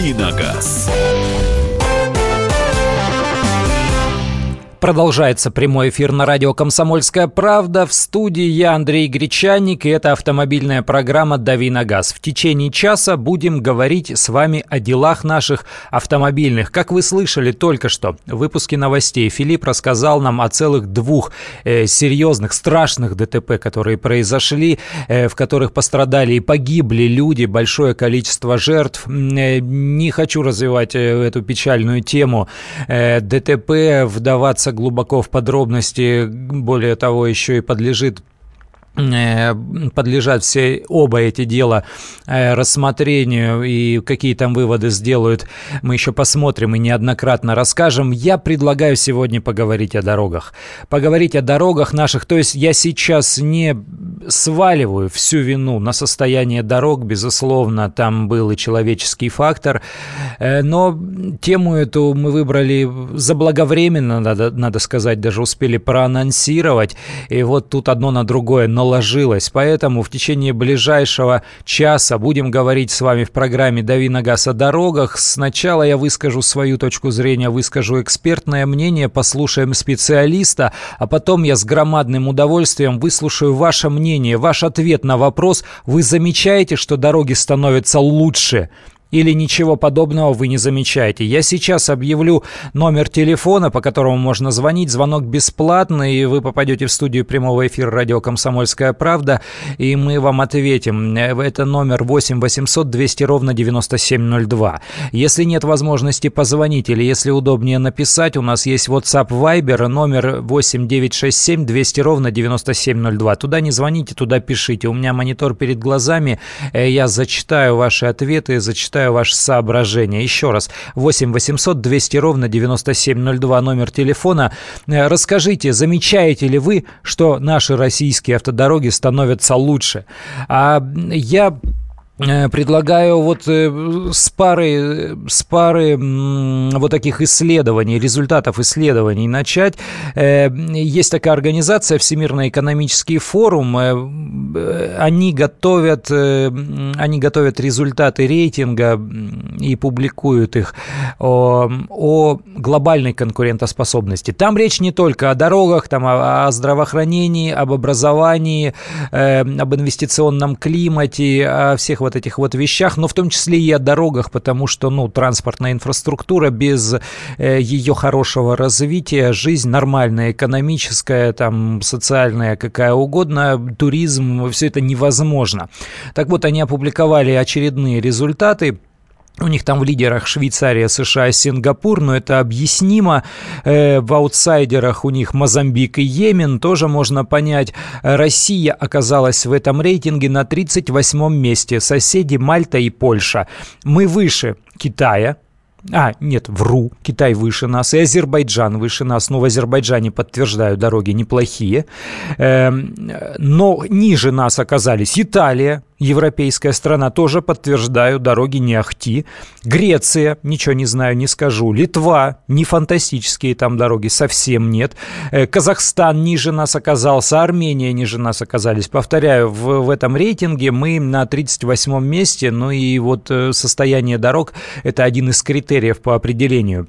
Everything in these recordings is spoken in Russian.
«Давиногаз». Продолжается прямой эфир на радио «Комсомольская правда». В студии я, Андрей Гречанник, и это автомобильная программа «Дави на газ». В течение часа будем говорить с вами о делах наших автомобильных. Как вы слышали только что в выпуске новостей, Филипп рассказал нам о целых двух э, серьезных, страшных ДТП, которые произошли, э, в которых пострадали и погибли люди, большое количество жертв. Э, не хочу развивать э, эту печальную тему. Э, ДТП вдаваться глубоко в подробности, более того, еще и подлежит подлежат все оба эти дела э, рассмотрению и какие там выводы сделают, мы еще посмотрим и неоднократно расскажем. Я предлагаю сегодня поговорить о дорогах. Поговорить о дорогах наших, то есть я сейчас не сваливаю всю вину на состояние дорог, безусловно, там был и человеческий фактор, э, но тему эту мы выбрали заблаговременно, надо, надо сказать, даже успели проанонсировать, и вот тут одно на другое наложилось. Поэтому в течение ближайшего часа будем говорить с вами в программе «Дави на газ» о дорогах. Сначала я выскажу свою точку зрения, выскажу экспертное мнение, послушаем специалиста, а потом я с громадным удовольствием выслушаю ваше мнение, ваш ответ на вопрос, вы замечаете, что дороги становятся лучше? Или ничего подобного вы не замечаете. Я сейчас объявлю номер телефона, по которому можно звонить. Звонок бесплатный, и вы попадете в студию прямого эфира радио «Комсомольская правда», и мы вам ответим. Это номер 8 800 200 ровно 9702. Если нет возможности позвонить или если удобнее написать, у нас есть WhatsApp Viber, номер 8 967 200 ровно 9702. Туда не звоните, туда пишите. У меня монитор перед глазами, э, я зачитаю ваши ответы, зачитаю зачитаю ваши соображения. Еще раз, 8 800 200 ровно 9702 номер телефона. Э, расскажите, замечаете ли вы, что наши российские автодороги становятся лучше? А я предлагаю вот э, с пары, с пары вот таких исследований, результатов исследований начать. Э, есть такая организация Всемирный экономический форум. Они готовят, они готовят результаты рейтинга и публикуют их о, о глобальной конкурентоспособности. Там речь не только о дорогах, там о, о здравоохранении, об образовании, об инвестиционном климате, о всех вот вот этих вот вещах, но в том числе и о дорогах, потому что, ну, транспортная инфраструктура без э, ее хорошего развития, жизнь нормальная, экономическая, там, социальная, какая угодно, туризм, все это невозможно. Так вот, они опубликовали очередные результаты у них там в лидерах Швейцария, США, Сингапур, но это объяснимо. Э, в аутсайдерах у них Мозамбик и Йемен, тоже можно понять. Россия оказалась в этом рейтинге на 38 месте. Соседи Мальта и Польша. Мы выше Китая, а, нет, вру, Китай выше нас, и Азербайджан выше нас, но в Азербайджане, подтверждаю, дороги неплохие. Эм, но ниже нас оказались Италия, европейская страна, тоже подтверждаю, дороги не ахти. Греция, ничего не знаю, не скажу. Литва, не фантастические там дороги, совсем нет. Э, Казахстан ниже нас оказался, Армения ниже нас оказались. Повторяю, в, в этом рейтинге мы на 38 месте, ну и вот э, состояние дорог – это один из критериев по определению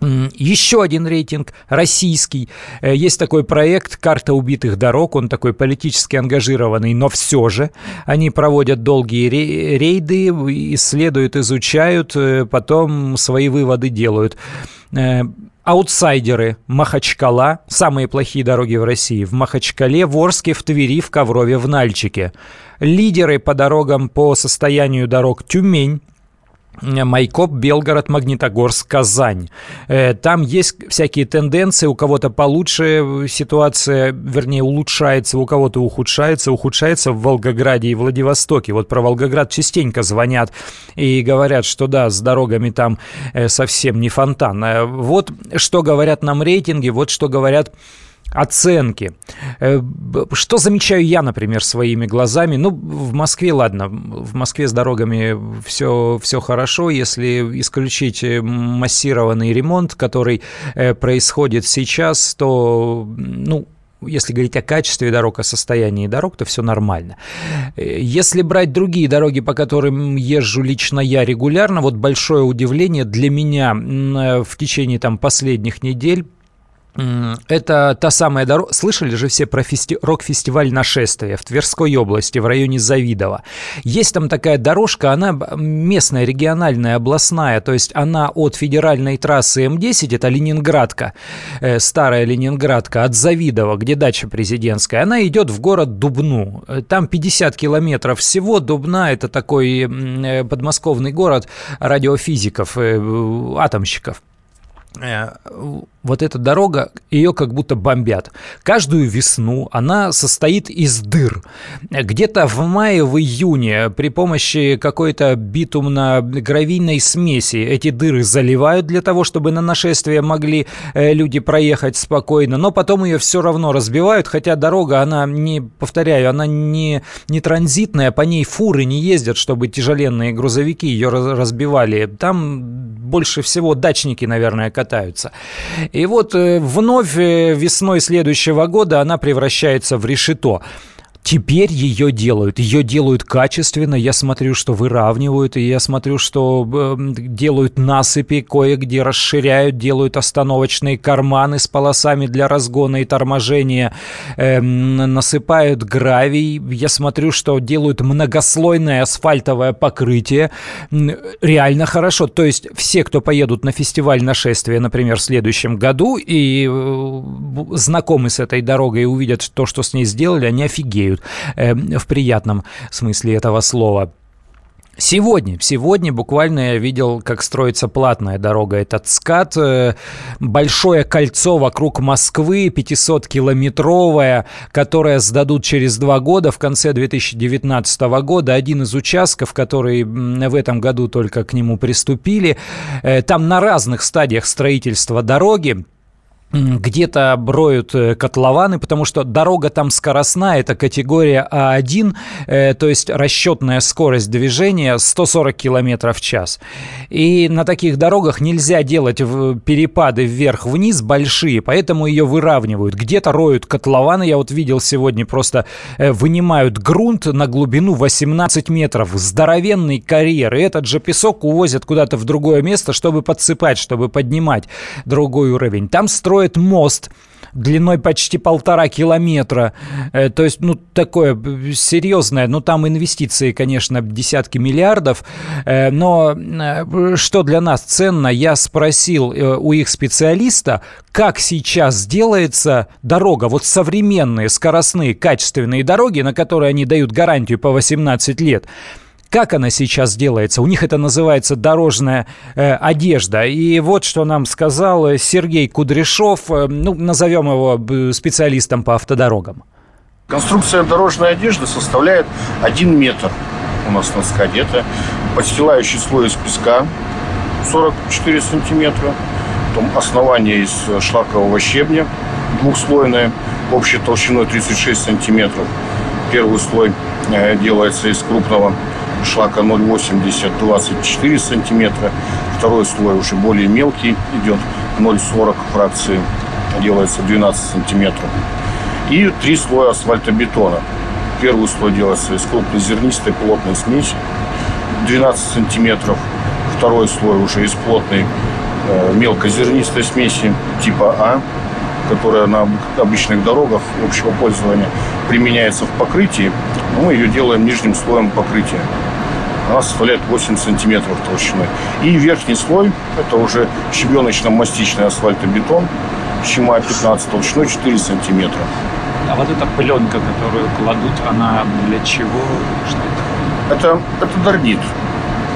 еще один рейтинг российский. Э, есть такой проект «Карта убитых дорог». Он такой политически ангажированный, но все же. Они проводят долгие рейды, исследуют, изучают, э, потом свои выводы делают. Э, аутсайдеры Махачкала, самые плохие дороги в России, в Махачкале, в Орске, в Твери, в Коврове, в Нальчике. Лидеры по дорогам по состоянию дорог Тюмень, Майкоп, Белгород, Магнитогорск, Казань. Э, там есть всякие тенденции, у кого-то получше ситуация, вернее, улучшается, у кого-то ухудшается, ухудшается в Волгограде и Владивостоке. Вот про Волгоград частенько звонят и говорят, что да, с дорогами там э, совсем не фонтан. Э, вот что говорят нам рейтинги, вот что говорят оценки. Э, что замечаю я, например, своими глазами? Ну, в Москве, ладно, в Москве с дорогами все, все хорошо, если исключить э, массированный ремонт, который э, происходит сейчас, то, ну, если говорить о качестве дорог, о состоянии дорог, то все нормально. Если брать другие дороги, по которым езжу лично я регулярно, вот большое удивление для меня в течение там последних недель это та самая дорога. Слышали же все про фести... рок-фестиваль «Нашествие» в Тверской области, в районе Завидова. Есть там такая дорожка, она местная, региональная, областная, то есть она от федеральной трассы М10, это Ленинградка, э, старая Ленинградка, от Завидова, где дача президентская, она идет в город Дубну. Там 50 километров всего. Дубна – это такой э, подмосковный город радиофизиков, э, атомщиков. Э, вот эта дорога, ее как будто бомбят. Каждую весну она состоит из дыр. Где-то в мае, в июне при помощи какой-то битумно-гравийной смеси эти дыры заливают для того, чтобы на нашествие могли э, люди проехать спокойно, но потом ее все равно разбивают, хотя дорога, она не, повторяю, она не, не транзитная, по ней фуры не ездят, чтобы тяжеленные грузовики ее разбивали. Там больше всего дачники, наверное, катаются. И вот э, вновь э, весной следующего года она превращается в решето. Теперь ее делают. Ее делают качественно. Я смотрю, что выравнивают, и я смотрю, что э, делают насыпи, кое-где расширяют, делают остановочные карманы с полосами для разгона и торможения, э, насыпают гравий. Я смотрю, что делают многослойное асфальтовое покрытие. Реально хорошо. То есть все, кто поедут на фестиваль нашествия, например, в следующем году, и э, знакомы с этой дорогой и увидят то, что с ней сделали, они офигеют болеют э, в приятном смысле этого слова. Сегодня, сегодня буквально я видел, как строится платная дорога. Это ЦКАД, э, большое кольцо вокруг Москвы, 500-километровое, которое сдадут через два года, в конце 2019 года. Один из участков, который в этом году только к нему приступили. Э, там на разных стадиях строительства дороги где-то броют э, котлованы, потому что дорога там скоростная, это категория А1, э, то есть расчетная скорость движения 140 км в час. И на таких дорогах нельзя делать перепады вверх-вниз большие, поэтому ее выравнивают. Где-то роют котлованы, я вот видел сегодня, просто э, вынимают грунт на глубину 18 метров, здоровенный карьер, и этот же песок увозят куда-то в другое место, чтобы подсыпать, чтобы поднимать другой уровень. Там строят строят мост длиной почти полтора километра. Э, то есть, ну, такое серьезное. Ну, там инвестиции, конечно, десятки миллиардов. Э, но э, что для нас ценно, я спросил у их специалиста, как сейчас делается дорога, вот современные, скоростные, качественные дороги, на которые они дают гарантию по 18 лет. Как она сейчас делается? У них это называется дорожная э, одежда. И вот что нам сказал Сергей Кудряшов, э, ну, назовем его э, специалистом по автодорогам. Конструкция дорожной одежды составляет 1 метр у нас на скаде. Это подстилающий слой из песка 44 сантиметра, потом основание из шлакового щебня двухслойное, общей толщиной 36 сантиметров. Первый слой э, делается из крупного шлака 0,80 24 сантиметра. Второй слой уже более мелкий идет 0,40 фракции делается 12 сантиметров. И три слоя асфальтобетона. Первый слой делается из крупнозернистой плотной смеси 12 сантиметров. Второй слой уже из плотной э, мелкозернистой смеси типа А, которая на обычных дорогах общего пользования применяется в покрытии. Мы ее делаем нижним слоем покрытия она составляет 8 сантиметров толщиной. И верхний слой, это уже щебеночно-мастичный асфальтобетон, щема 15 толщиной 4 сантиметра. А вот эта пленка, которую кладут, она для чего? Что это? Это, это дарнит.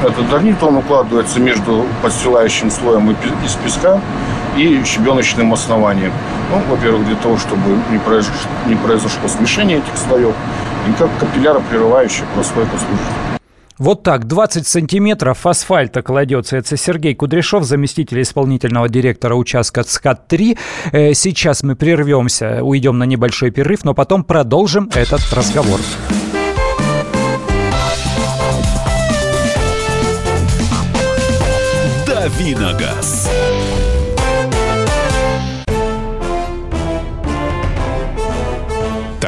Этот дарнит, он укладывается между подстилающим слоем из песка и щебеночным основанием. Ну, во-первых, для того, чтобы не произошло, не произошло смешение этих слоев, и как капилляропрерывающая прослойка служит. Вот так, 20 сантиметров асфальта кладется. Это Сергей Кудряшов, заместитель исполнительного директора участка ЦКАД-3. Э, сейчас мы прервемся, уйдем на небольшой перерыв, но потом продолжим этот разговор. Давиногаз.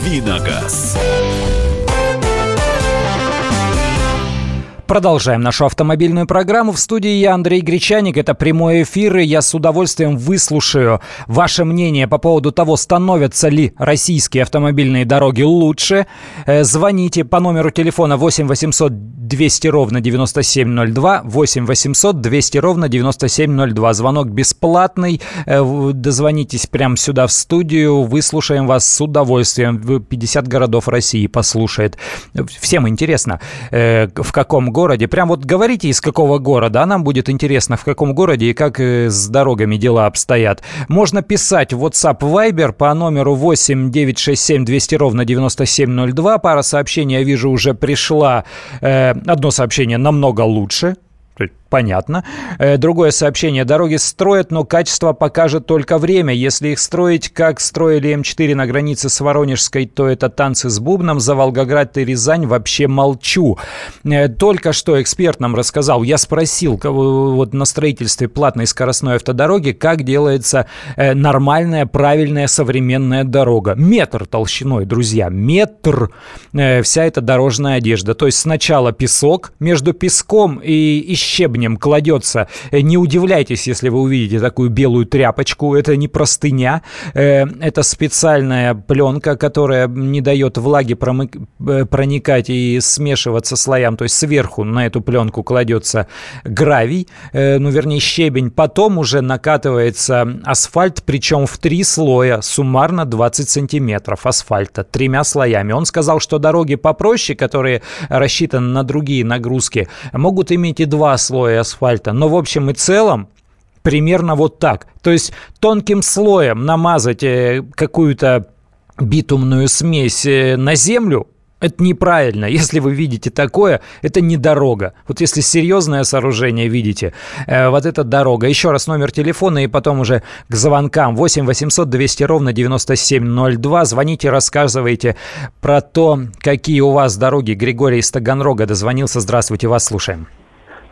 Давиногаз. Продолжаем нашу автомобильную программу. В студии я, Андрей Гречаник. Это прямой эфир, и я с удовольствием выслушаю ваше мнение по поводу того, становятся ли российские автомобильные дороги лучше. Э, звоните по номеру телефона 8 800 200 ровно 9702, 8 800 200 ровно 9702. Звонок бесплатный. Э, дозвонитесь прямо сюда в студию. Выслушаем вас с удовольствием. 50 городов России послушает. Всем интересно, э, в каком городе городе. Прям вот говорите, из какого города, а нам будет интересно, в каком городе и как э, с дорогами дела обстоят. Можно писать в WhatsApp Viber по номеру 8 967 200 ровно 9702. Пара сообщений, я вижу, уже пришла. Э, одно сообщение намного лучше, Понятно. Э, другое сообщение. Дороги строят, но качество покажет только время. Если их строить, как строили М4 на границе с Воронежской, то это танцы с бубном. За Волгоград и Рязань вообще молчу. Э, только что эксперт нам рассказал. Я спросил вот на строительстве платной скоростной автодороги, как делается э, нормальная, правильная, современная дорога. Метр толщиной, друзья. Метр вся эта дорожная одежда. То есть сначала песок, между песком и, и щебнем щебнем кладется. Э, не удивляйтесь, если вы увидите такую белую тряпочку. Это не простыня, э, это специальная пленка, которая не дает влаге э, проникать и смешиваться слоям. То есть сверху на эту пленку кладется гравий, ну вернее щебень. Потом уже накатывается асфальт, причем в три слоя, суммарно 20 сантиметров асфальта, тремя слоями. Он сказал, что дороги попроще, которые рассчитаны на другие нагрузки, могут иметь и два слоя слоя асфальта. Но в общем и целом примерно вот так. То есть тонким слоем намазать э, какую-то битумную смесь э, на землю, это неправильно. Если вы видите такое, это не дорога. Вот если серьезное сооружение видите, э, вот это дорога. Еще раз номер телефона и потом уже к звонкам. 8 800 200 ровно 9702. Звоните, рассказывайте про то, какие у вас дороги. Григорий из Таганрога дозвонился. Здравствуйте, вас слушаем.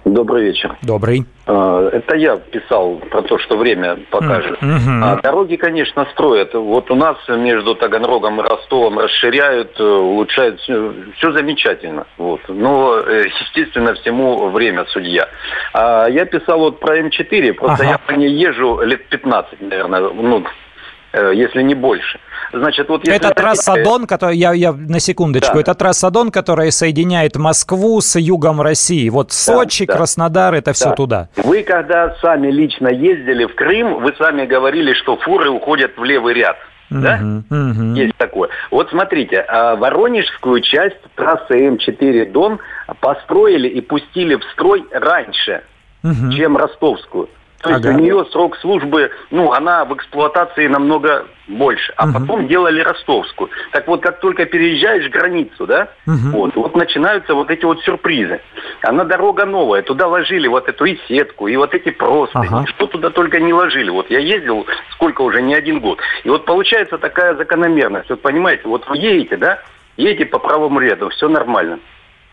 Добрый вечер. Добрый. А, это я писал про то, что время покажет. Mm-hmm. А дороги, конечно, строят. Вот у нас между Таганрогом и Ростовом расширяют, э, улучшают. Все замечательно. Вот. Но, э, естественно, всему время судья. А я писал вот про М4. Просто ага. я по ней езжу лет 15, наверное. Ну, Э, если не больше. Значит, вот если это трасса Дон, который, я, я на секундочку, да. это трасса Дон, которая соединяет Москву с югом России. Вот Сочи, да, Краснодар, это все да. туда. Вы когда сами лично ездили в Крым, вы сами говорили, что фуры уходят в левый ряд. Да? Uh-huh, Есть такое. Вот смотрите, а Воронежскую часть трассы М4 Дон построили и пустили в строй раньше, uh чем Ростовскую. То есть ага. у нее срок службы, ну, она в эксплуатации намного больше. А угу. потом делали ростовскую. Так вот, как только переезжаешь границу, да, угу. вот, вот начинаются вот эти вот сюрпризы. Она дорога новая, туда ложили вот эту и сетку, и вот эти простыни, ага. что туда только не ложили. Вот я ездил, сколько уже, не один год. И вот получается такая закономерность. Вот понимаете, вот вы едете, да, едете по правому ряду, все нормально.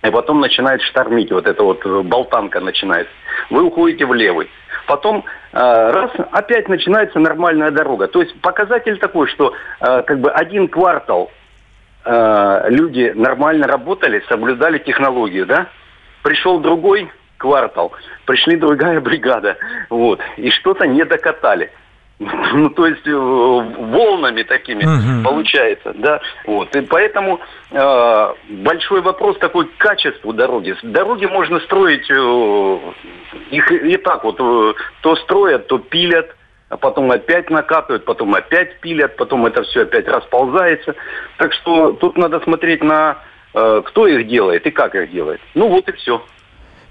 И потом начинает штормить, вот эта вот болтанка начинается. Вы уходите в левый. Потом э, раз, опять начинается нормальная дорога. То есть показатель такой, что э, как бы один квартал э, люди нормально работали, соблюдали технологию, да? Пришел другой квартал, пришли другая бригада, вот, и что-то не докатали. Ну, то есть э, волнами такими угу. получается, да. Вот. И поэтому э, большой вопрос такой к качеству дороги. Дороги можно строить, э, их и так вот, э, то строят, то пилят, а потом опять накатывают, потом опять пилят, потом это все опять расползается. Так что тут надо смотреть на, э, кто их делает и как их делает. Ну вот и все.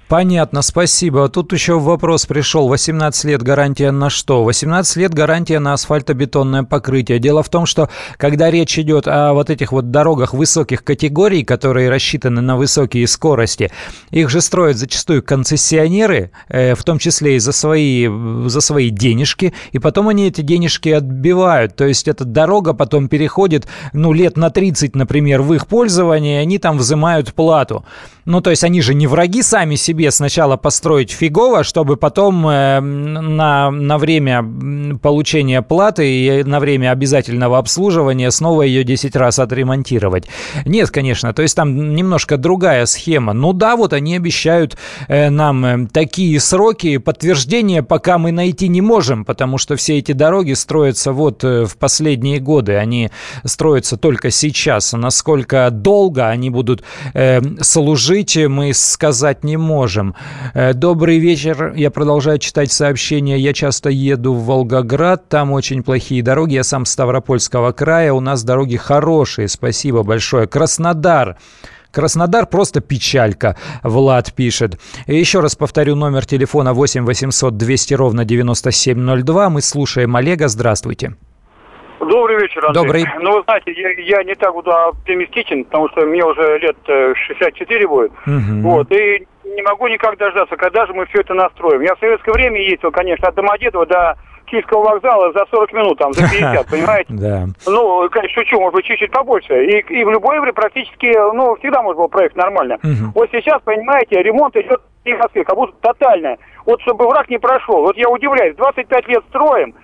Понятно, спасибо. Тут еще вопрос пришел. 18 лет гарантия на что? 18 лет гарантия на асфальтобетонное покрытие. Дело в том, что когда речь идет о вот этих вот дорогах высоких категорий, которые рассчитаны на высокие скорости, их же строят зачастую концессионеры, э, в том числе и за свои, за свои денежки, и потом они эти денежки отбивают. То есть эта дорога потом переходит, ну, лет на 30, например, в их пользование, и они там взимают плату. Ну, то есть они же не враги сами себе сначала построить фигово, чтобы потом э, на, на время получения платы и на время обязательного обслуживания снова ее 10 раз отремонтировать. Нет, конечно, то есть там немножко другая схема. Ну да, вот они обещают э, нам э, такие сроки, подтверждения пока мы найти не можем, потому что все эти дороги строятся вот э, в последние годы, они строятся только сейчас. Насколько долго они будут э, служить жить мы сказать не можем. Э, добрый вечер. Я продолжаю читать сообщения. Я часто еду в Волгоград. Там очень плохие дороги. Я сам Ставропольского края. У нас дороги хорошие. Спасибо большое. Краснодар. Краснодар просто печалька, Влад пишет. Еще раз повторю номер телефона 8 800 200 ровно 9702. Мы слушаем Олега. Здравствуйте. Добрый вечер, Андрей. Добрый. Ну, вы знаете, я, я не так буду оптимистичен, потому что мне уже лет 64 э, будет. Угу. Вот, и не могу никак дождаться, когда же мы все это настроим. Я в советское время ездил, конечно, от Домодедова до Киевского вокзала за 40 минут, там, за 50, понимаете? Да. Ну, конечно, шучу, может быть, чуть-чуть побольше. И, и в любое время практически, ну, всегда можно было проехать нормально. Угу. Вот сейчас, понимаете, ремонт идет в Москве, как будто тотально. Вот чтобы враг не прошел. Вот я удивляюсь, 25 лет строим,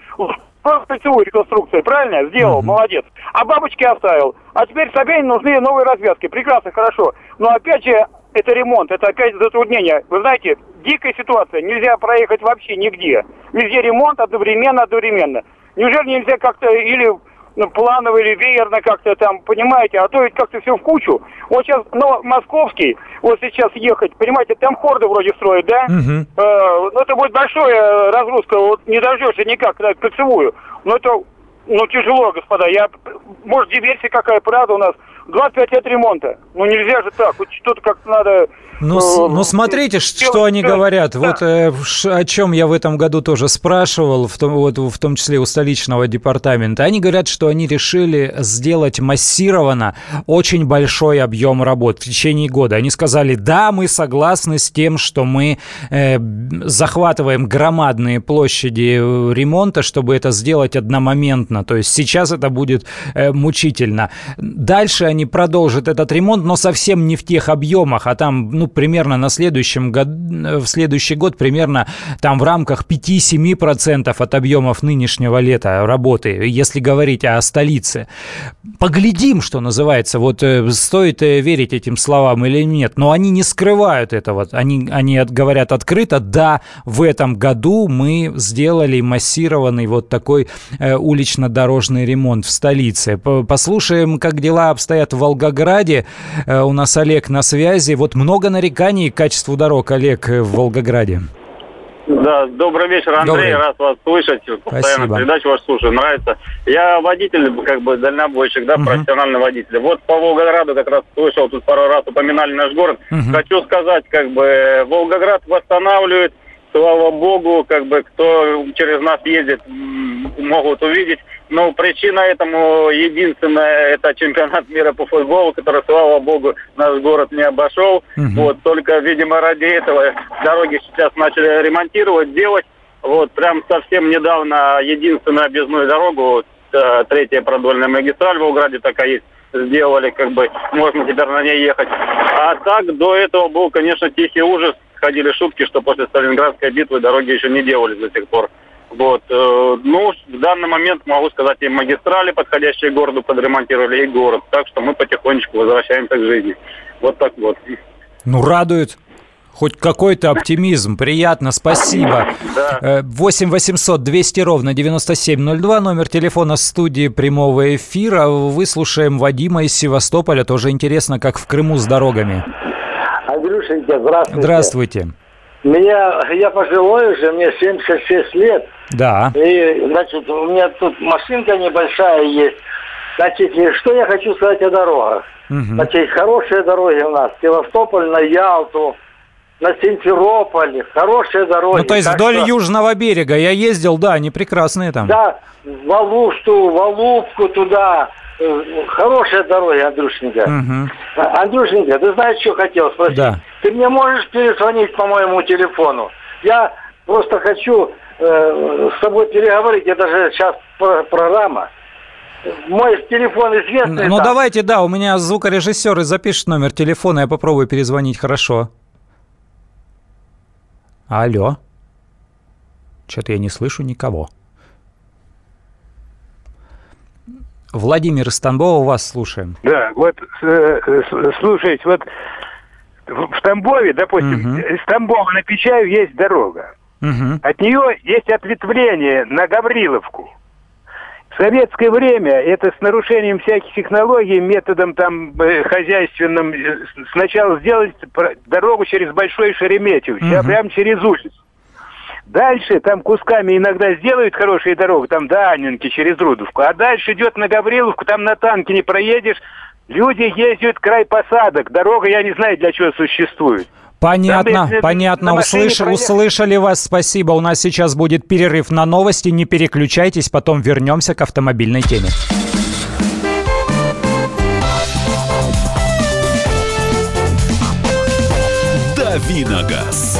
просто кольцевую реконструкцию, правильно? Сделал, mm-hmm. молодец. А бабочки оставил. А теперь Собянин нужны новые развязки. Прекрасно, хорошо. Но опять же, это ремонт, это опять затруднение. Вы знаете, дикая ситуация. Нельзя проехать вообще нигде. Везде ремонт одновременно, одновременно. Неужели нельзя как-то или ну, планово или веерно как-то там, понимаете, а то ведь как-то все в кучу. Вот сейчас, ну, московский, вот сейчас ехать, понимаете, там хорды вроде строят, да? Угу. Э, ну, это будет большая разгрузка, вот не дождешься никак, да, кольцевую. Но это, ну, тяжело, господа. Я, может, диверсия какая, правда у нас. 25 лет ремонта. Ну, нельзя же так. Вот что-то как-то надо ну, э, ну смотрите, что они говорят. Вот э, о чем я в этом году тоже спрашивал, в том, вот, в том числе у столичного департамента. Они говорят, что они решили сделать массированно очень большой объем работ в течение года. Они сказали, да, мы согласны с тем, что мы э, захватываем громадные площади э, ремонта, чтобы это сделать одномоментно. То есть сейчас это будет э, мучительно. Дальше они продолжат этот ремонт, но совсем не в тех объемах, а там, ну, примерно на следующем год, в следующий год примерно там в рамках 5-7% от объемов нынешнего лета работы, если говорить о столице. Поглядим, что называется, вот э, стоит э, верить этим словам или нет, но они не скрывают этого, они, они говорят открыто, да, в этом году мы сделали массированный вот такой э, улично-дорожный ремонт в столице. Послушаем, как дела обстоят в Волгограде. У нас Олег на связи. Вот много на нареканий к качеству дорог, Олег, в Волгограде? Да, добрый вечер, Андрей, добрый. рад вас слышать. Постоянно Спасибо. передачу вас слушаю, нравится. Я водитель, как бы дальнобойщик, да, угу. профессиональный водитель. Вот по Волгограду как раз слышал, тут пару раз упоминали наш город. Угу. Хочу сказать, как бы Волгоград восстанавливает, слава богу, как бы кто через нас ездит, могут увидеть. Ну, причина этому единственная, это чемпионат мира по футболу, который, слава богу, наш город не обошел. Угу. Вот, только, видимо, ради этого дороги сейчас начали ремонтировать, делать. Вот, прям совсем недавно единственную объездную дорогу, э, третья продольная магистраль в Волгограде такая есть, сделали, как бы, можно теперь на ней ехать. А так, до этого был, конечно, тихий ужас. Ходили шутки, что после Сталинградской битвы дороги еще не делались до сих пор. Вот. Э, ну, в данный момент могу сказать, и магистрали, подходящие к городу, подремонтировали, и город. Так что мы потихонечку возвращаемся к жизни. Вот так вот. Ну, радует. Хоть какой-то оптимизм. Приятно, спасибо. Да. 8 800 200 ровно 9702, номер телефона студии прямого эфира. Выслушаем Вадима из Севастополя. Тоже интересно, как в Крыму с дорогами. Андрюшенька, здравствуйте. Здравствуйте. Меня, я пожилой уже, мне 76 лет. Да. И, значит, у меня тут машинка небольшая есть. Значит, что я хочу сказать о дорогах. Угу. Значит, хорошие дороги у нас. Севастополь на Ялту, на Симферополь, хорошие дороги. Ну, то есть вдоль что... южного берега я ездил, да, они прекрасные там. Да, в Алушту, в Алубку туда, хорошая дорога, Андрюшенька. Угу. Андрюшенька, ты знаешь, что хотел спросить? Да. Ты мне можешь перезвонить по моему телефону? Я просто хочу э, с тобой переговорить, это же сейчас программа. Мой телефон известный. Ну, там. давайте, да, у меня звукорежиссер и запишет номер телефона, я попробую перезвонить, хорошо. Алло. Что-то я не слышу никого. Владимир из Тамбова, вас слушаем. Да, вот э, э слушайте, вот в Тамбове, допустим, угу. из Тамбова на Печаю есть дорога. Угу. От нее есть ответвление на Гавриловку. В советское время это с нарушением всяких технологий, методом там э, хозяйственным, э, сначала сделать дорогу через Большой Шереметьев, угу. прямо через улицу. Дальше там кусками иногда сделают хорошие дороги, там до Анненки через Рудовку, а дальше идет на Гавриловку, там на танке не проедешь, люди ездят край посадок, дорога, я не знаю, для чего существует. Понятно, Там, понятно. Услыш... Услышали вас, спасибо. У нас сейчас будет перерыв на новости. Не переключайтесь, потом вернемся к автомобильной теме. Давиногаз.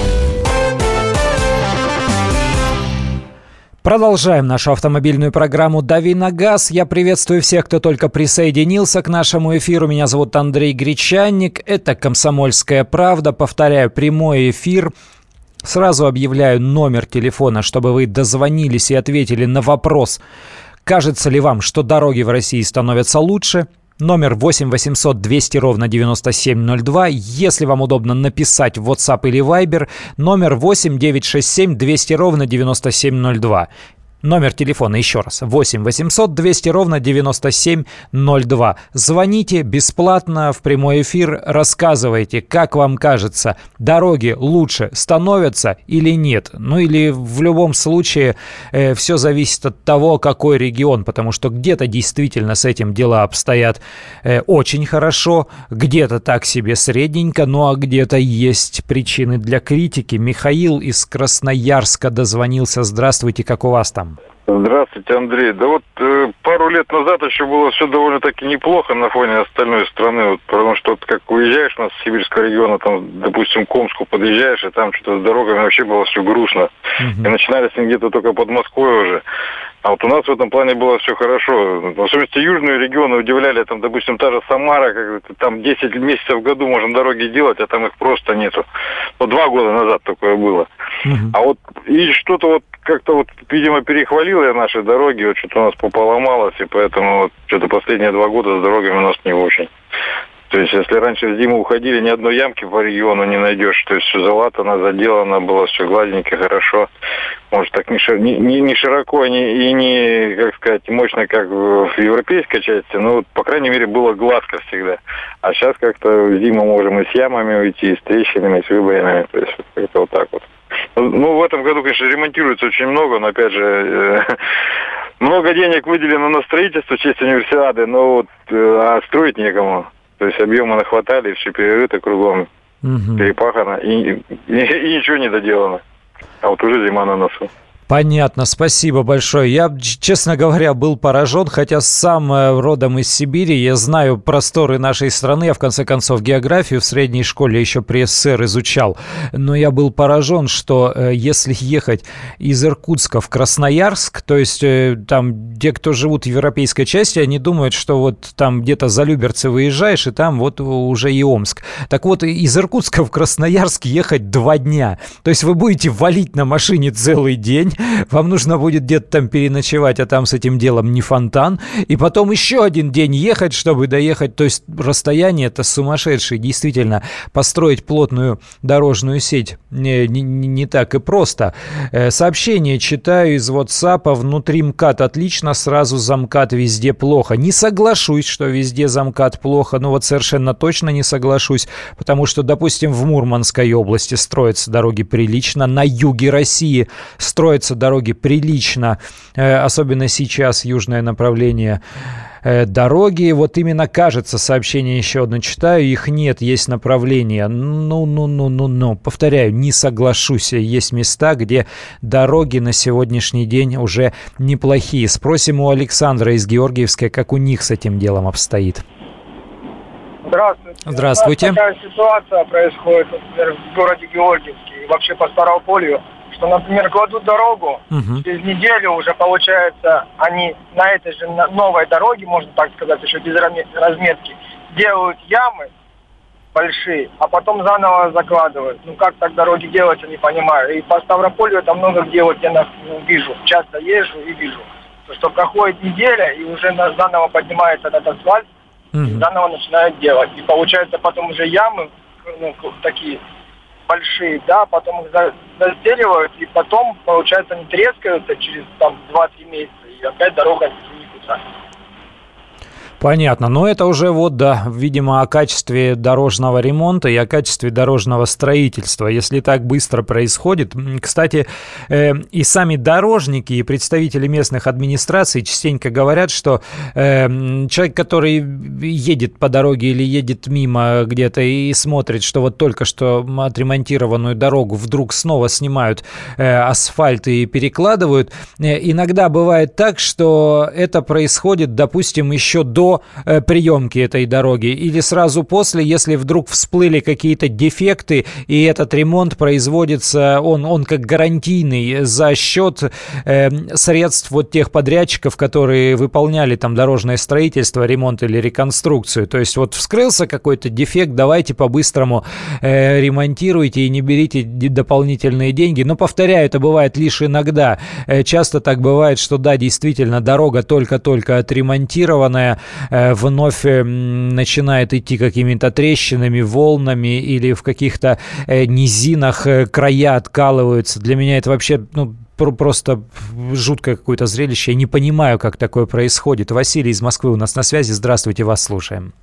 Продолжаем нашу автомобильную программу «Дави на газ». Я приветствую всех, кто только присоединился к нашему эфиру. Меня зовут Андрей Гречанник. Это «Комсомольская правда». Повторяю, прямой эфир. Сразу объявляю номер телефона, чтобы вы дозвонились и ответили на вопрос, кажется ли вам, что дороги в России становятся лучше – Номер 8 800 200 ровно 9702. Если вам удобно написать в WhatsApp или Viber, номер 8 967 200 ровно 9702. Номер телефона еще раз 8 800 200 ровно 9702. Звоните бесплатно в прямой эфир, рассказывайте, как вам кажется, дороги лучше становятся или нет. Ну или в любом случае э, все зависит от того, какой регион, потому что где-то действительно с этим дела обстоят э, очень хорошо, где-то так себе средненько, ну а где-то есть причины для критики. Михаил из Красноярска дозвонился. Здравствуйте, как у вас там? Здравствуйте, Андрей. Да вот э, пару лет назад еще было все довольно-таки неплохо на фоне остальной страны, вот, потому что вот, как уезжаешь у нас с сибирского региона, там, допустим, к Омску подъезжаешь, и там что-то с дорогами вообще было все грустно. Угу. И начинались где-то только под Москвой уже. А вот у нас в этом плане было все хорошо. В особенности южные регионы удивляли, там, допустим, та же Самара, как, там 10 месяцев в году можно дороги делать, а там их просто нету. Вот два года назад такое было. Угу. А вот и что-то вот как-то вот, видимо, перехвалил я наши дороги, вот что-то у нас поломалось, и поэтому вот что-то последние два года с дорогами у нас не очень. То есть, если раньше в зиму уходили, ни одной ямки по региону не найдешь. То есть, все залатано, заделано было, все гладенько, хорошо. Может, так не, не, не широко не, и не, как сказать, мощно, как в европейской части, но, вот, по крайней мере, было гладко всегда. А сейчас как-то в зиму можем и с ямами уйти, и с трещинами, и с выбоинами. То есть, как-то вот так вот. Ну, в этом году, конечно, ремонтируется очень много, но, опять же, э, много денег выделено на строительство в честь универсиады, но вот, э, а строить некому. То есть объема нахватали, все перерыто кругом, угу. перепахано, и, и, и ничего не доделано. А вот уже зима на носу. Понятно, спасибо большое. Я, честно говоря, был поражен, хотя сам э, родом из Сибири, я знаю просторы нашей страны, я в конце концов географию в средней школе еще при СССР изучал, но я был поражен, что э, если ехать из Иркутска в Красноярск, то есть э, там, те, кто живут в европейской части, они думают, что вот там где-то за Люберцы выезжаешь, и там вот уже и Омск. Так вот, из Иркутска в Красноярск ехать два дня. То есть вы будете валить на машине целый день, вам нужно будет где-то там переночевать, а там с этим делом не фонтан, и потом еще один день ехать, чтобы доехать, то есть расстояние это сумасшедшее, действительно, построить плотную дорожную сеть не, не, не так и просто. Э, сообщение читаю из WhatsApp, внутри МКАД отлично, сразу замкат везде плохо. Не соглашусь, что везде замкат плохо, но вот совершенно точно не соглашусь, потому что, допустим, в Мурманской области строятся дороги прилично, на юге России строятся строятся дороги прилично, э, особенно сейчас южное направление э, дороги. Вот именно кажется, сообщение еще одно читаю, их нет, есть направление. Ну-ну-ну-ну-ну. Повторяю, не соглашусь. Есть места, где дороги на сегодняшний день уже неплохие. Спросим у Александра из Георгиевской, как у них с этим делом обстоит. Здравствуйте. Здравствуйте. У нас такая ситуация происходит, например, в городе Георгиевске и вообще по Старополью что, например, кладут дорогу, угу. через неделю уже, получается, они на этой же новой дороге, можно так сказать, еще без разметки, делают ямы большие, а потом заново закладывают. Ну, как так дороги делать, я не понимаю. И по Ставрополю это много где вот я ну, вижу, часто езжу и вижу. То, что проходит неделя, и уже заново поднимается этот асфальт, угу. и заново начинают делать. И получается потом уже ямы, ну, такие большие, да, потом их застеливают, и потом, получается, они трескаются через там 2-3 месяца, и опять дорога никуда. Понятно. Но это уже вот, да, видимо, о качестве дорожного ремонта и о качестве дорожного строительства. Если так быстро происходит. Кстати, э, и сами дорожники, и представители местных администраций частенько говорят, что э, человек, который едет по дороге или едет мимо где-то и смотрит, что вот только что отремонтированную дорогу вдруг снова снимают э, асфальт и перекладывают, э, иногда бывает так, что это происходит, допустим, еще э, приемки этой дороги или сразу после, если вдруг всплыли какие-то дефекты и этот ремонт производится, он, он как гарантийный за счет э, средств вот тех подрядчиков, которые выполняли там дорожное строительство, ремонт или реконструкцию. То есть вот вскрылся какой-то дефект, давайте по-быстрому э, ремонтируйте и не берите дополнительные деньги. Но повторяю, это бывает лишь иногда. Э, часто так бывает, что да, действительно, дорога только-только отремонтированная, вновь э, начинает идти какими-то трещинами, волнами или в каких-то э, низинах края откалываются. Для меня это вообще ну, просто жуткое какое-то зрелище. Я не понимаю, как такое происходит. Василий из Москвы у нас на связи. Здравствуйте, вас слушаем.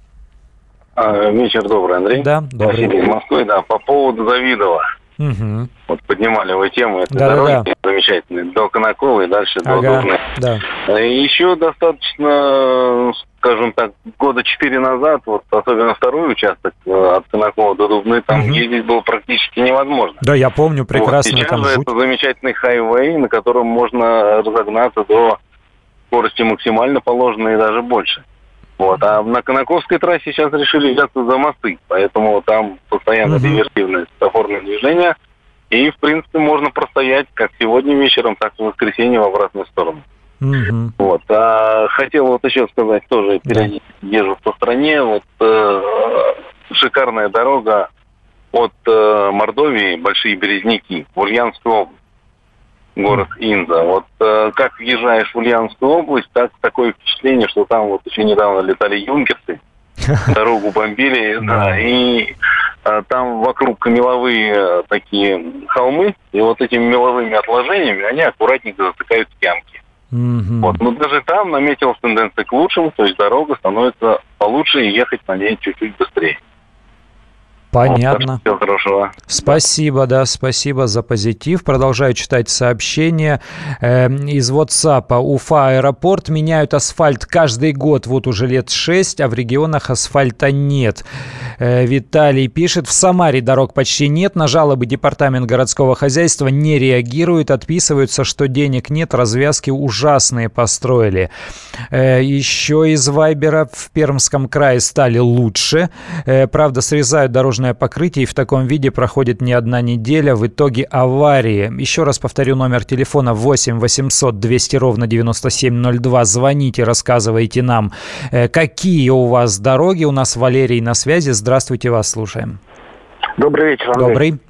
А, вечер добрый, Андрей. Да, добрый. Василий из Москвы, да. По поводу Давидова. Угу. Вот поднимали вы тему этой да, дороги да, да. замечательной, до Конакова и дальше ага, до Дубны. Да. Еще достаточно скажем так, года четыре назад, вот особенно второй участок э, от Конакова до Дубны, там угу. ездить было практически невозможно. Да, я помню прекрасно. Вот, сейчас там же жуть. это замечательный хайвей, на котором можно разогнаться до скорости максимально положенной и даже больше. Вот. А на Конаковской трассе сейчас решили взяться за мосты, поэтому там постоянно угу. реверсивное светофорное движение. И, в принципе, можно простоять как сегодня вечером, так и в воскресенье в обратную сторону. Угу. Вот. А хотел вот еще сказать, тоже периодически да. езжу по стране. Вот э, шикарная дорога от э, Мордовии, Большие Березники, в Ульяновскую область, город Инза. Вот э, как въезжаешь в Ульяновскую область, так такое впечатление, что там вот еще недавно летали юнкерсы, дорогу бомбили, да, и а, там вокруг меловые э, такие холмы, и вот этими меловыми отложениями они аккуратненько затыкают ямки. Угу. Вот. Но даже там наметилась тенденция к лучшему, то есть дорога становится получше и ехать на ней чуть-чуть быстрее. Понятно. Всего хорошего. Спасибо, да, спасибо за позитив. Продолжаю читать сообщения э, из WhatsApp. Уфа аэропорт меняют асфальт каждый год, вот уже лет 6, а в регионах асфальта нет. Э, Виталий пишет, в Самаре дорог почти нет, на жалобы департамент городского хозяйства не реагирует, отписываются, что денег нет, развязки ужасные построили. Э, еще из Вайбера в Пермском крае стали лучше. Э, правда, срезают дорожное покрытие и в таком виде проходит не одна неделя. В итоге аварии. Еще раз повторю номер телефона 8 800 200 ровно 9702. Звоните, рассказывайте нам, э, какие у вас дороги. У нас Валерий на связи. Здравствуйте, вас слушаем. Добрый вечер, Андрей. Добрый.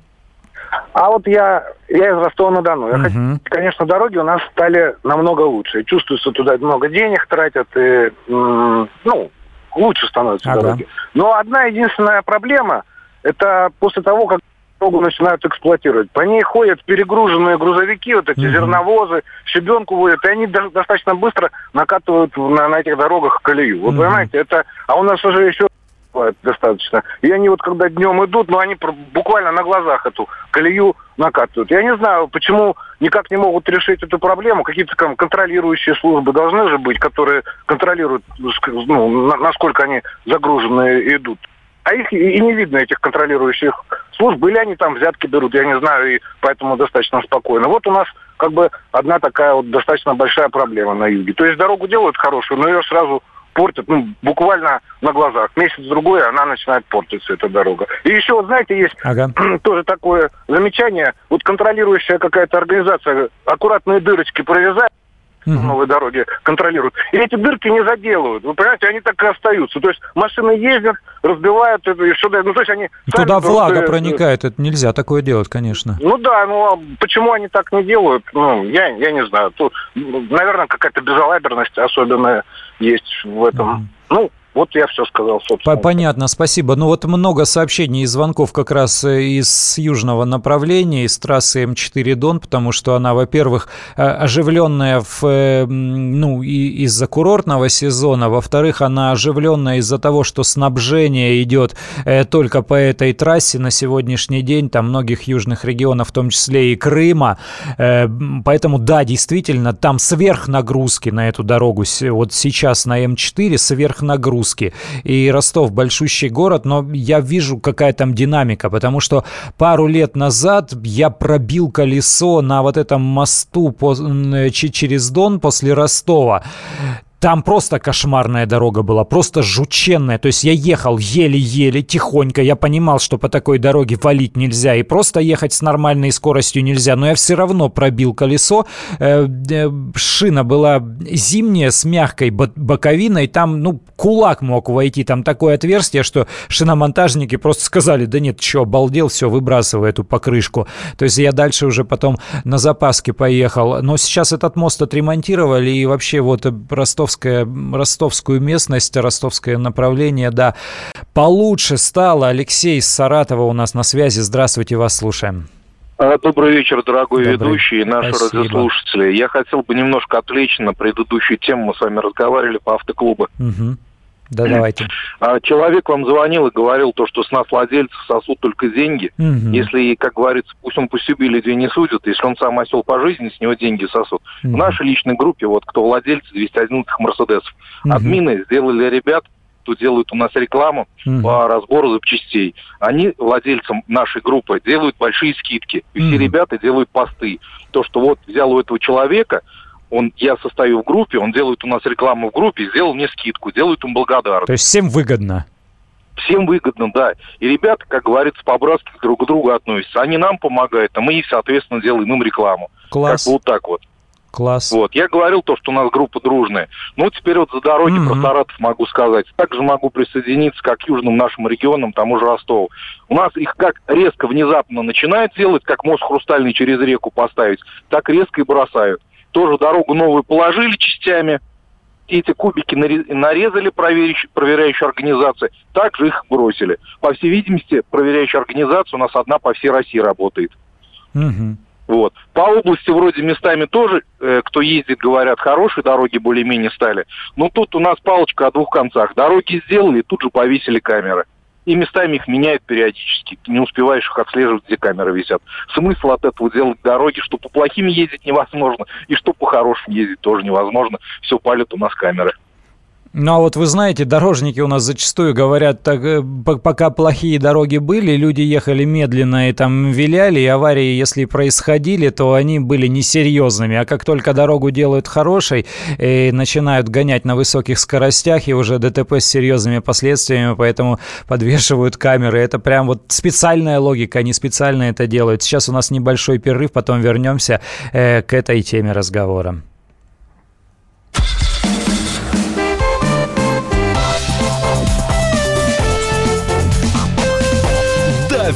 А вот я, я из Ростова-на-Дону. Угу. конечно, дороги у нас стали намного лучше. Чувствуется, туда много денег тратят, и, ну, лучше становятся ага. дороги. Но одна единственная проблема, это после того, как дорогу начинают эксплуатировать. По ней ходят перегруженные грузовики, вот эти угу. зерновозы, щебенку водят, и они достаточно быстро накатывают на, на этих дорогах колею. Вы угу. понимаете, это... А у нас уже еще достаточно. И они вот когда днем идут, ну они буквально на глазах эту колею накатывают. Я не знаю, почему никак не могут решить эту проблему. Какие-то там контролирующие службы должны же быть, которые контролируют, ну, насколько они загружены идут. А их и не видно, этих контролирующих служб. Или они там взятки берут, я не знаю, и поэтому достаточно спокойно. Вот у нас как бы одна такая вот достаточно большая проблема на юге. То есть дорогу делают хорошую, но ее сразу портят, ну, буквально на глазах. Месяц-другой она начинает портиться, эта дорога. И еще, вот знаете, есть ага. тоже такое замечание. Вот контролирующая какая-то организация аккуратные дырочки прорезает, угу. новой дороге контролируют. И эти дырки не заделывают. Вы понимаете, они так и остаются. То есть машины ездят, разбивают это и что-то. Ну, то есть они Туда влага проникает, это нельзя такое делать, конечно. Ну да, ну а почему они так не делают? Ну, я, я не знаю. Тут, наверное, какая-то безалаберность особенная есть в этом. Угу. Ну, вот я все сказал, собственно. Понятно, спасибо. Ну вот много сообщений и звонков как раз э, из южного направления, из трассы М4 Дон, потому что она, во-первых, э, оживленная в, э, ну, и из-за курортного сезона, во-вторых, она оживленная из-за того, что снабжение идет только по этой трассе на сегодняшний день, там многих южных регионов, в том числе и Крыма. Поэтому, да, действительно, там сверхнагрузки на эту дорогу. Вот сейчас на М4 сверхнагрузки нагрузки. И Ростов большущий город, но я вижу, какая там динамика, потому что пару лет назад я пробил колесо на вот этом мосту по, через Дон после Ростова. Там просто кошмарная дорога была, просто жученная. То есть я ехал еле-еле, тихонько. Я понимал, что по такой дороге валить нельзя и просто ехать с нормальной скоростью нельзя. Но я все равно пробил колесо. Э, э, шина была зимняя с мягкой боковиной. Там, ну, кулак мог войти. Там такое отверстие, что шиномонтажники просто сказали, да нет, что, обалдел, все, выбрасывай эту покрышку. То есть я дальше уже потом на запаске поехал. Но сейчас этот мост отремонтировали и вообще вот Ростов ростовская, ростовскую местность, ростовское направление, да, получше стало. Алексей из Саратова у нас на связи. Здравствуйте, вас слушаем. А, добрый вечер, дорогой Добрый. ведущий и наши Спасибо. радиослушатели. Я хотел бы немножко отвлечь на предыдущую тему. Мы с вами разговаривали по автоклубу. Угу. Да, давайте. А, человек вам звонил и говорил то, что с нас владельцы сосут только деньги. Угу. Если, как говорится, пусть он по себе людей не судят, если он сам осел по жизни, с него деньги сосут. Угу. В нашей личной группе, вот кто владельцы 211 Мерседесов, угу. админы сделали ребят, кто делают у нас рекламу угу. по разбору запчастей. Они владельцам нашей группы делают большие скидки. И угу. все ребята делают посты. То, что вот взял у этого человека, он, я состою в группе, он делает у нас рекламу в группе, сделал мне скидку, делает им благодарность. То есть всем выгодно? Всем выгодно, да. И ребята, как говорится, по-братски друг к другу относятся. Они нам помогают, а мы, соответственно, делаем им рекламу. Класс. Как вот так вот. Класс. Вот. Я говорил то, что у нас группа дружная. Ну, теперь вот за дороги mm-hmm. про Саратов могу сказать. Также могу присоединиться как к южным нашим регионам, тому же Ростову. У нас их как резко, внезапно начинают делать, как мост хрустальный через реку поставить, так резко и бросают тоже дорогу новую положили частями, эти кубики нарезали проверяющие, проверяющие организации, также их бросили. По всей видимости, проверяющая организация у нас одна по всей России работает. Угу. Вот. По области вроде местами тоже, э, кто ездит, говорят, хорошие дороги более-менее стали. Но тут у нас палочка о двух концах. Дороги сделали, тут же повесили камеры. И местами их меняют периодически. Не успеваешь их отслеживать, где камеры висят. Смысл от этого делать дороги, что по плохим ездить невозможно, и что по хорошим ездить тоже невозможно. Все палят у нас камеры. Ну а вот вы знаете, дорожники у нас зачастую говорят, так, э, пока плохие дороги были, люди ехали медленно и там виляли, и аварии, если происходили, то они были несерьезными. А как только дорогу делают хорошей, и начинают гонять на высоких скоростях, и уже ДТП с серьезными последствиями, поэтому подвешивают камеры. Это прям вот специальная логика, они специально это делают. Сейчас у нас небольшой перерыв, потом вернемся э, к этой теме разговора.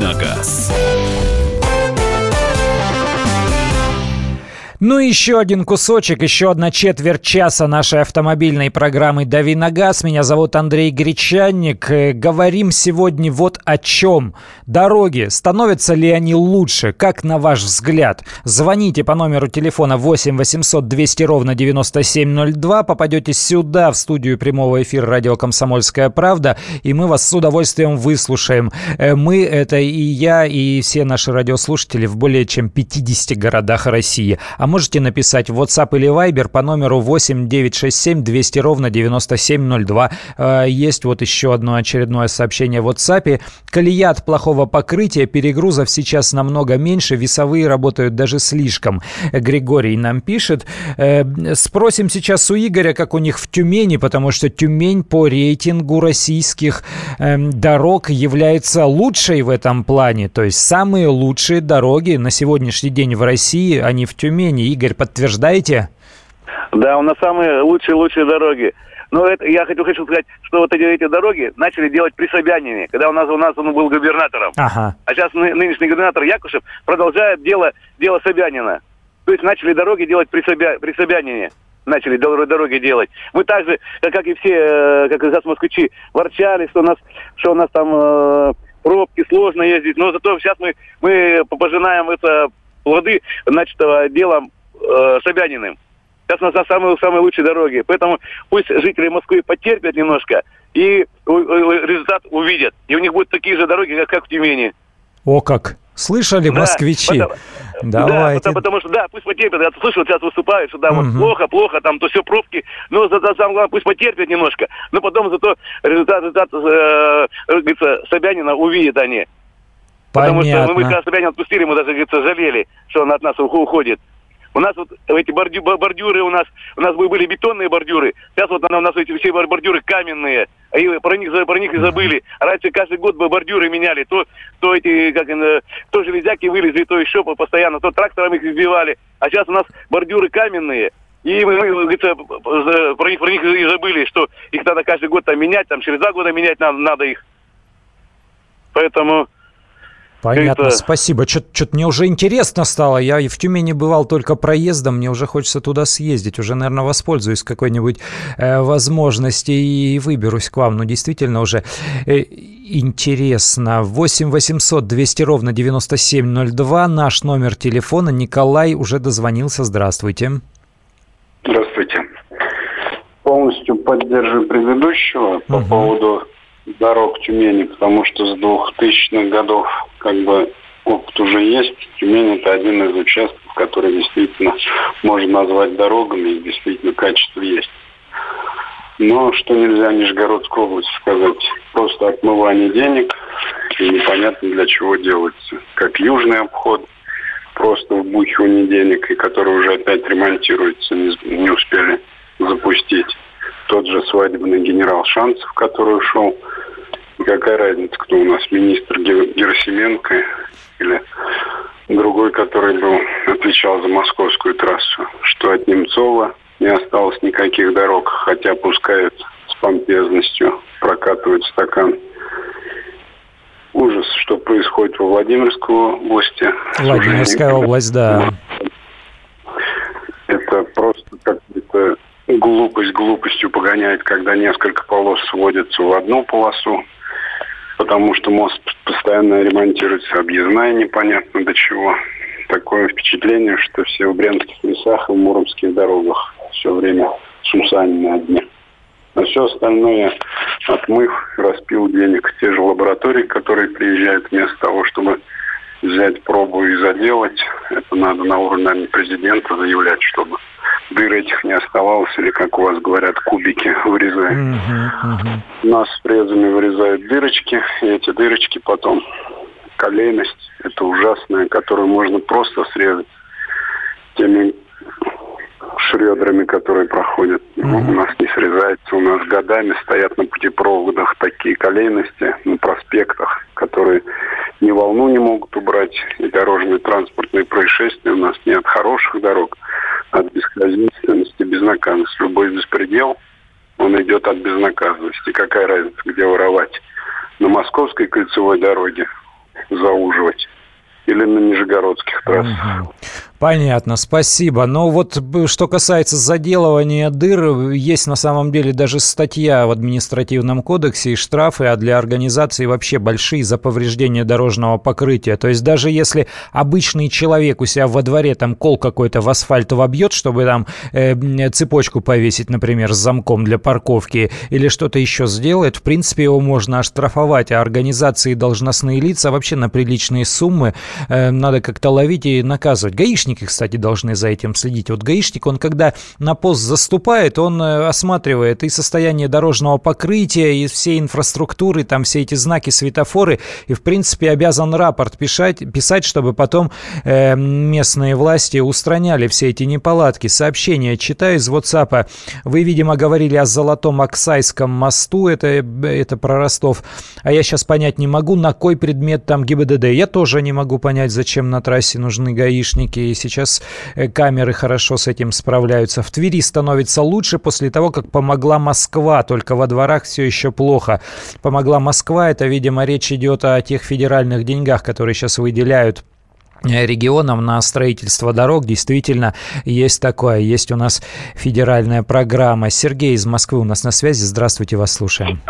Давиногаз. Ну и еще один кусочек, еще одна четверть часа нашей автомобильной программы «Дави на газ». Меня зовут Андрей Гречанник. Э, говорим сегодня вот о чем. Дороги, становятся ли они лучше? Как на ваш взгляд? Звоните по номеру телефона 8 800 200 ровно 9702. Попадете сюда, в студию прямого эфира радио «Комсомольская правда», и мы вас с удовольствием выслушаем. Э, мы, это и я, и все наши радиослушатели в более чем 50 городах России. А можете написать в WhatsApp или Viber по номеру 8 967 200 ровно 9702. Э, есть вот еще одно очередное сообщение в WhatsApp. Колея от плохого покрытия, перегрузов сейчас намного меньше, весовые работают даже слишком. Григорий нам пишет. Э, спросим сейчас у Игоря, как у них в Тюмени, потому что Тюмень по рейтингу российских эм, дорог является лучшей в этом плане. То есть самые лучшие дороги на сегодняшний день в России, они в Тюмени. Игорь, подтверждаете? Да, у нас самые лучшие-лучшие дороги. Но это, я хочу, хочу сказать, что вот эти, эти дороги начали делать при Собянине, когда у нас, у нас он был губернатором. Ага. А сейчас ны, нынешний губернатор Якушев продолжает дело, дело Собянина. То есть начали дороги делать при, Собя, при Собянине. Начали дороги делать. Мы также, как и все, э, как и москвичи, ворчали, что у нас, что у нас там э, пробки, сложно ездить. Но зато сейчас мы, мы пожинаем это плоды начатого делом э, Собяниным. Сейчас нас самые, самые лучшие дороги. Поэтому пусть жители Москвы потерпят немножко и результат увидят. И у них будут такие же дороги, как, как в Тюмени. О как! Слышали, да, москвичи? Потому, Давайте. Да, потому, потому что, да, пусть потерпят. Я слышал, сейчас выступают, что да, угу. вот плохо, плохо, там, то все пробки. Но за, за, самое главное, пусть потерпят немножко. Но потом зато результат, результат э, говорится, Собянина увидят они. Потому что мы, мы когда Собянина отпустили, мы даже, говорится, жалели, что он от нас уходит. У нас вот эти бордю, бордюры у нас, у нас были бетонные бордюры, сейчас вот у нас эти все бордюры каменные, и про них, про них и забыли. Раньше каждый год бы бордюры меняли, то, то эти, как, то железяки вылезли, то еще постоянно, то трактором их избивали. А сейчас у нас бордюры каменные, и мы, мы говорится, про них, про них и забыли, что их надо каждый год там менять, там через два года менять надо, надо их. Поэтому Понятно, это... спасибо. Что-то мне уже интересно стало. Я и в Тюмени бывал только проездом, мне уже хочется туда съездить. Уже, наверное, воспользуюсь какой-нибудь э, возможности и выберусь к вам. Ну, действительно, уже э, интересно. 8 800 200 ровно 9702, наш номер телефона. Николай уже дозвонился. Здравствуйте. Здравствуйте. Полностью поддерживаю предыдущего угу. по поводу дорог Тюмени, потому что с 2000-х годов как бы опыт уже есть. Тюмень это один из участков, который действительно можно назвать дорогами, и действительно качество есть. Но что нельзя Нижегородской области сказать? Просто отмывание денег, и непонятно для чего делается. Как южный обход, просто вбухивание денег, и который уже опять ремонтируется, не, не успели запустить. Тот же свадебный генерал Шанцев, который ушел какая разница, кто у нас министр Герасименко или другой, который был, отвечал за московскую трассу, что от Немцова не осталось никаких дорог, хотя пускают с помпезностью, прокатывают стакан. ужас, что происходит во Владимирской области. Владимирская область, да. Это просто как-то глупость глупостью погоняет, когда несколько полос сводятся в одну полосу, потому что мост постоянно ремонтируется, объездная непонятно до чего. Такое впечатление, что все в Брянских лесах и в Муромских дорогах все время сусани на дне. А все остальное отмыв, распил денег те же лаборатории, которые приезжают вместо того, чтобы взять пробу и заделать. Это надо на уровне, наверное, президента заявлять, чтобы дыр этих не оставалось, или, как у вас говорят, кубики вырезают. Uh-huh, uh-huh. У нас фрезами вырезают дырочки, и эти дырочки потом колейность, это ужасная, которую можно просто срезать теми шредерами, которые проходят. Mm-hmm. У нас не срезается, у нас годами стоят на путепроводах такие колейности на проспектах, которые ни волну не могут убрать, и дорожные транспортные происшествия у нас не от хороших дорог, от бесхозяйственности, безнаказанности. Любой беспредел, он идет от безнаказанности. Какая разница, где воровать? На московской кольцевой дороге зауживать или на нижегородских трассах. Угу. Понятно, спасибо. Но вот что касается заделывания дыр, есть на самом деле даже статья в административном кодексе и штрафы, а для организации вообще большие за повреждение дорожного покрытия. То есть даже если обычный человек у себя во дворе там кол какой-то в асфальт вобьет, чтобы там э, цепочку повесить, например, с замком для парковки или что-то еще сделает, в принципе его можно оштрафовать, а организации должностные лица вообще на приличные суммы э, надо как-то ловить и наказывать. Гаишники гаишники, кстати, должны за этим следить. Вот гаишник, он когда на пост заступает, он э, осматривает и состояние дорожного покрытия, и всей инфраструктуры, там все эти знаки, светофоры, и, в принципе, обязан рапорт писать, писать чтобы потом э, местные власти устраняли все эти неполадки. Сообщение читаю из WhatsApp. Вы, видимо, говорили о Золотом Оксайском мосту, это, это про Ростов, а я сейчас понять не могу, на кой предмет там ГИБДД. Я тоже не могу понять, зачем на трассе нужны гаишники сейчас э, камеры хорошо с этим справляются. В Твери становится лучше после того, как помогла Москва, только во дворах все еще плохо. Помогла Москва, это, видимо, речь идет о тех федеральных деньгах, которые сейчас выделяют регионам на строительство дорог. Действительно, есть такое. Есть у нас федеральная программа. Сергей из Москвы у нас на связи. Здравствуйте, вас слушаем.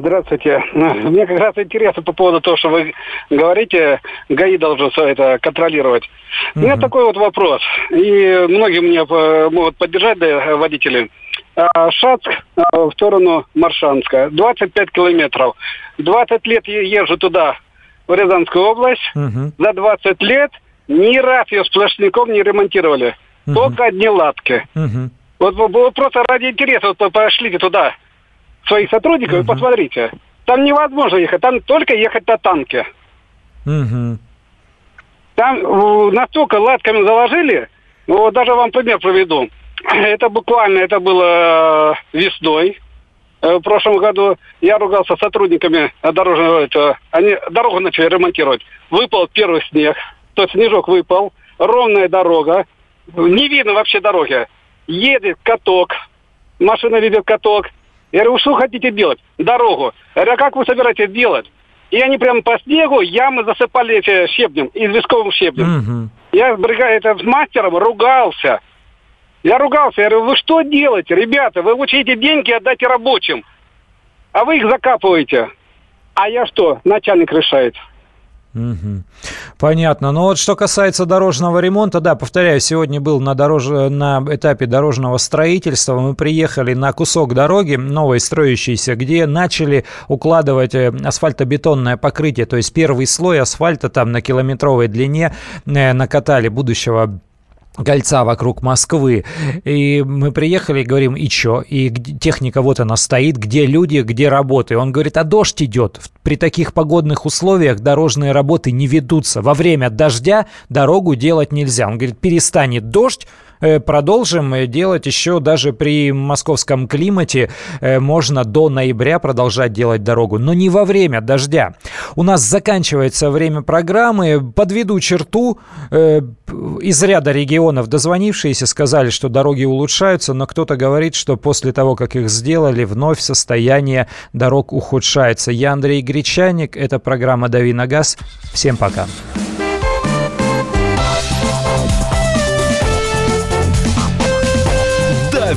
Здравствуйте. Мне как раз интересно по поводу того, что вы говорите, ГАИ должен все это контролировать. У меня такой вот вопрос, и многие меня э, могут поддержать, да, водители. А, Шацк а, в сторону Маршанска, 25 километров. 20 лет езжу туда, в Рязанскую область. Угу. За 20 лет ни раз ее сплошняком не ремонтировали. Угу. Только одни латки. Угу. Вот, вот просто ради интереса вот пошлите туда своих сотрудников угу. и посмотрите. Там невозможно ехать, там только ехать на танке. Угу. Там настолько латками заложили, ну, вот даже вам пример проведу. Это буквально, это было э, весной, в прошлом году я ругался с сотрудниками дорожного, это, они дорогу начали ремонтировать. Выпал первый снег, то есть снежок выпал, ровная дорога, не видно вообще дороги. Едет каток, машина ведет каток, я говорю, что хотите делать? Дорогу. Я говорю, а как вы собираетесь делать? И они прямо по снегу ямы засыпали эти щебнем, известковым щебнем. Угу. Я с, это, с мастером ругался. Я ругался. Я говорю, вы что делаете, ребята? Вы лучше эти деньги отдайте рабочим. А вы их закапываете. А я что? Начальник решает. Угу. Понятно. Но вот что касается дорожного ремонта, да, повторяю, сегодня был на, дорож... на этапе дорожного строительства. Мы приехали на кусок дороги, новой строящейся, где начали укладывать э, асфальтобетонное покрытие. То есть первый слой асфальта там на километровой длине э, накатали будущего кольца вокруг Москвы. И мы приехали и говорим, и чё? И техника вот она стоит, где люди, где работы. Он говорит, а дождь идет. При таких погодных условиях дорожные работы не ведутся. Во время дождя дорогу делать нельзя. Он говорит, перестанет дождь, продолжим делать еще даже при московском климате. Э, можно до ноября продолжать делать дорогу, но не во время дождя. У нас заканчивается время программы. Подведу черту. Э, из ряда регионов дозвонившиеся сказали, что дороги улучшаются, но кто-то говорит, что после того, как их сделали, вновь состояние дорог ухудшается. Я Андрей Гречаник. Это программа «Дави на газ». Всем пока.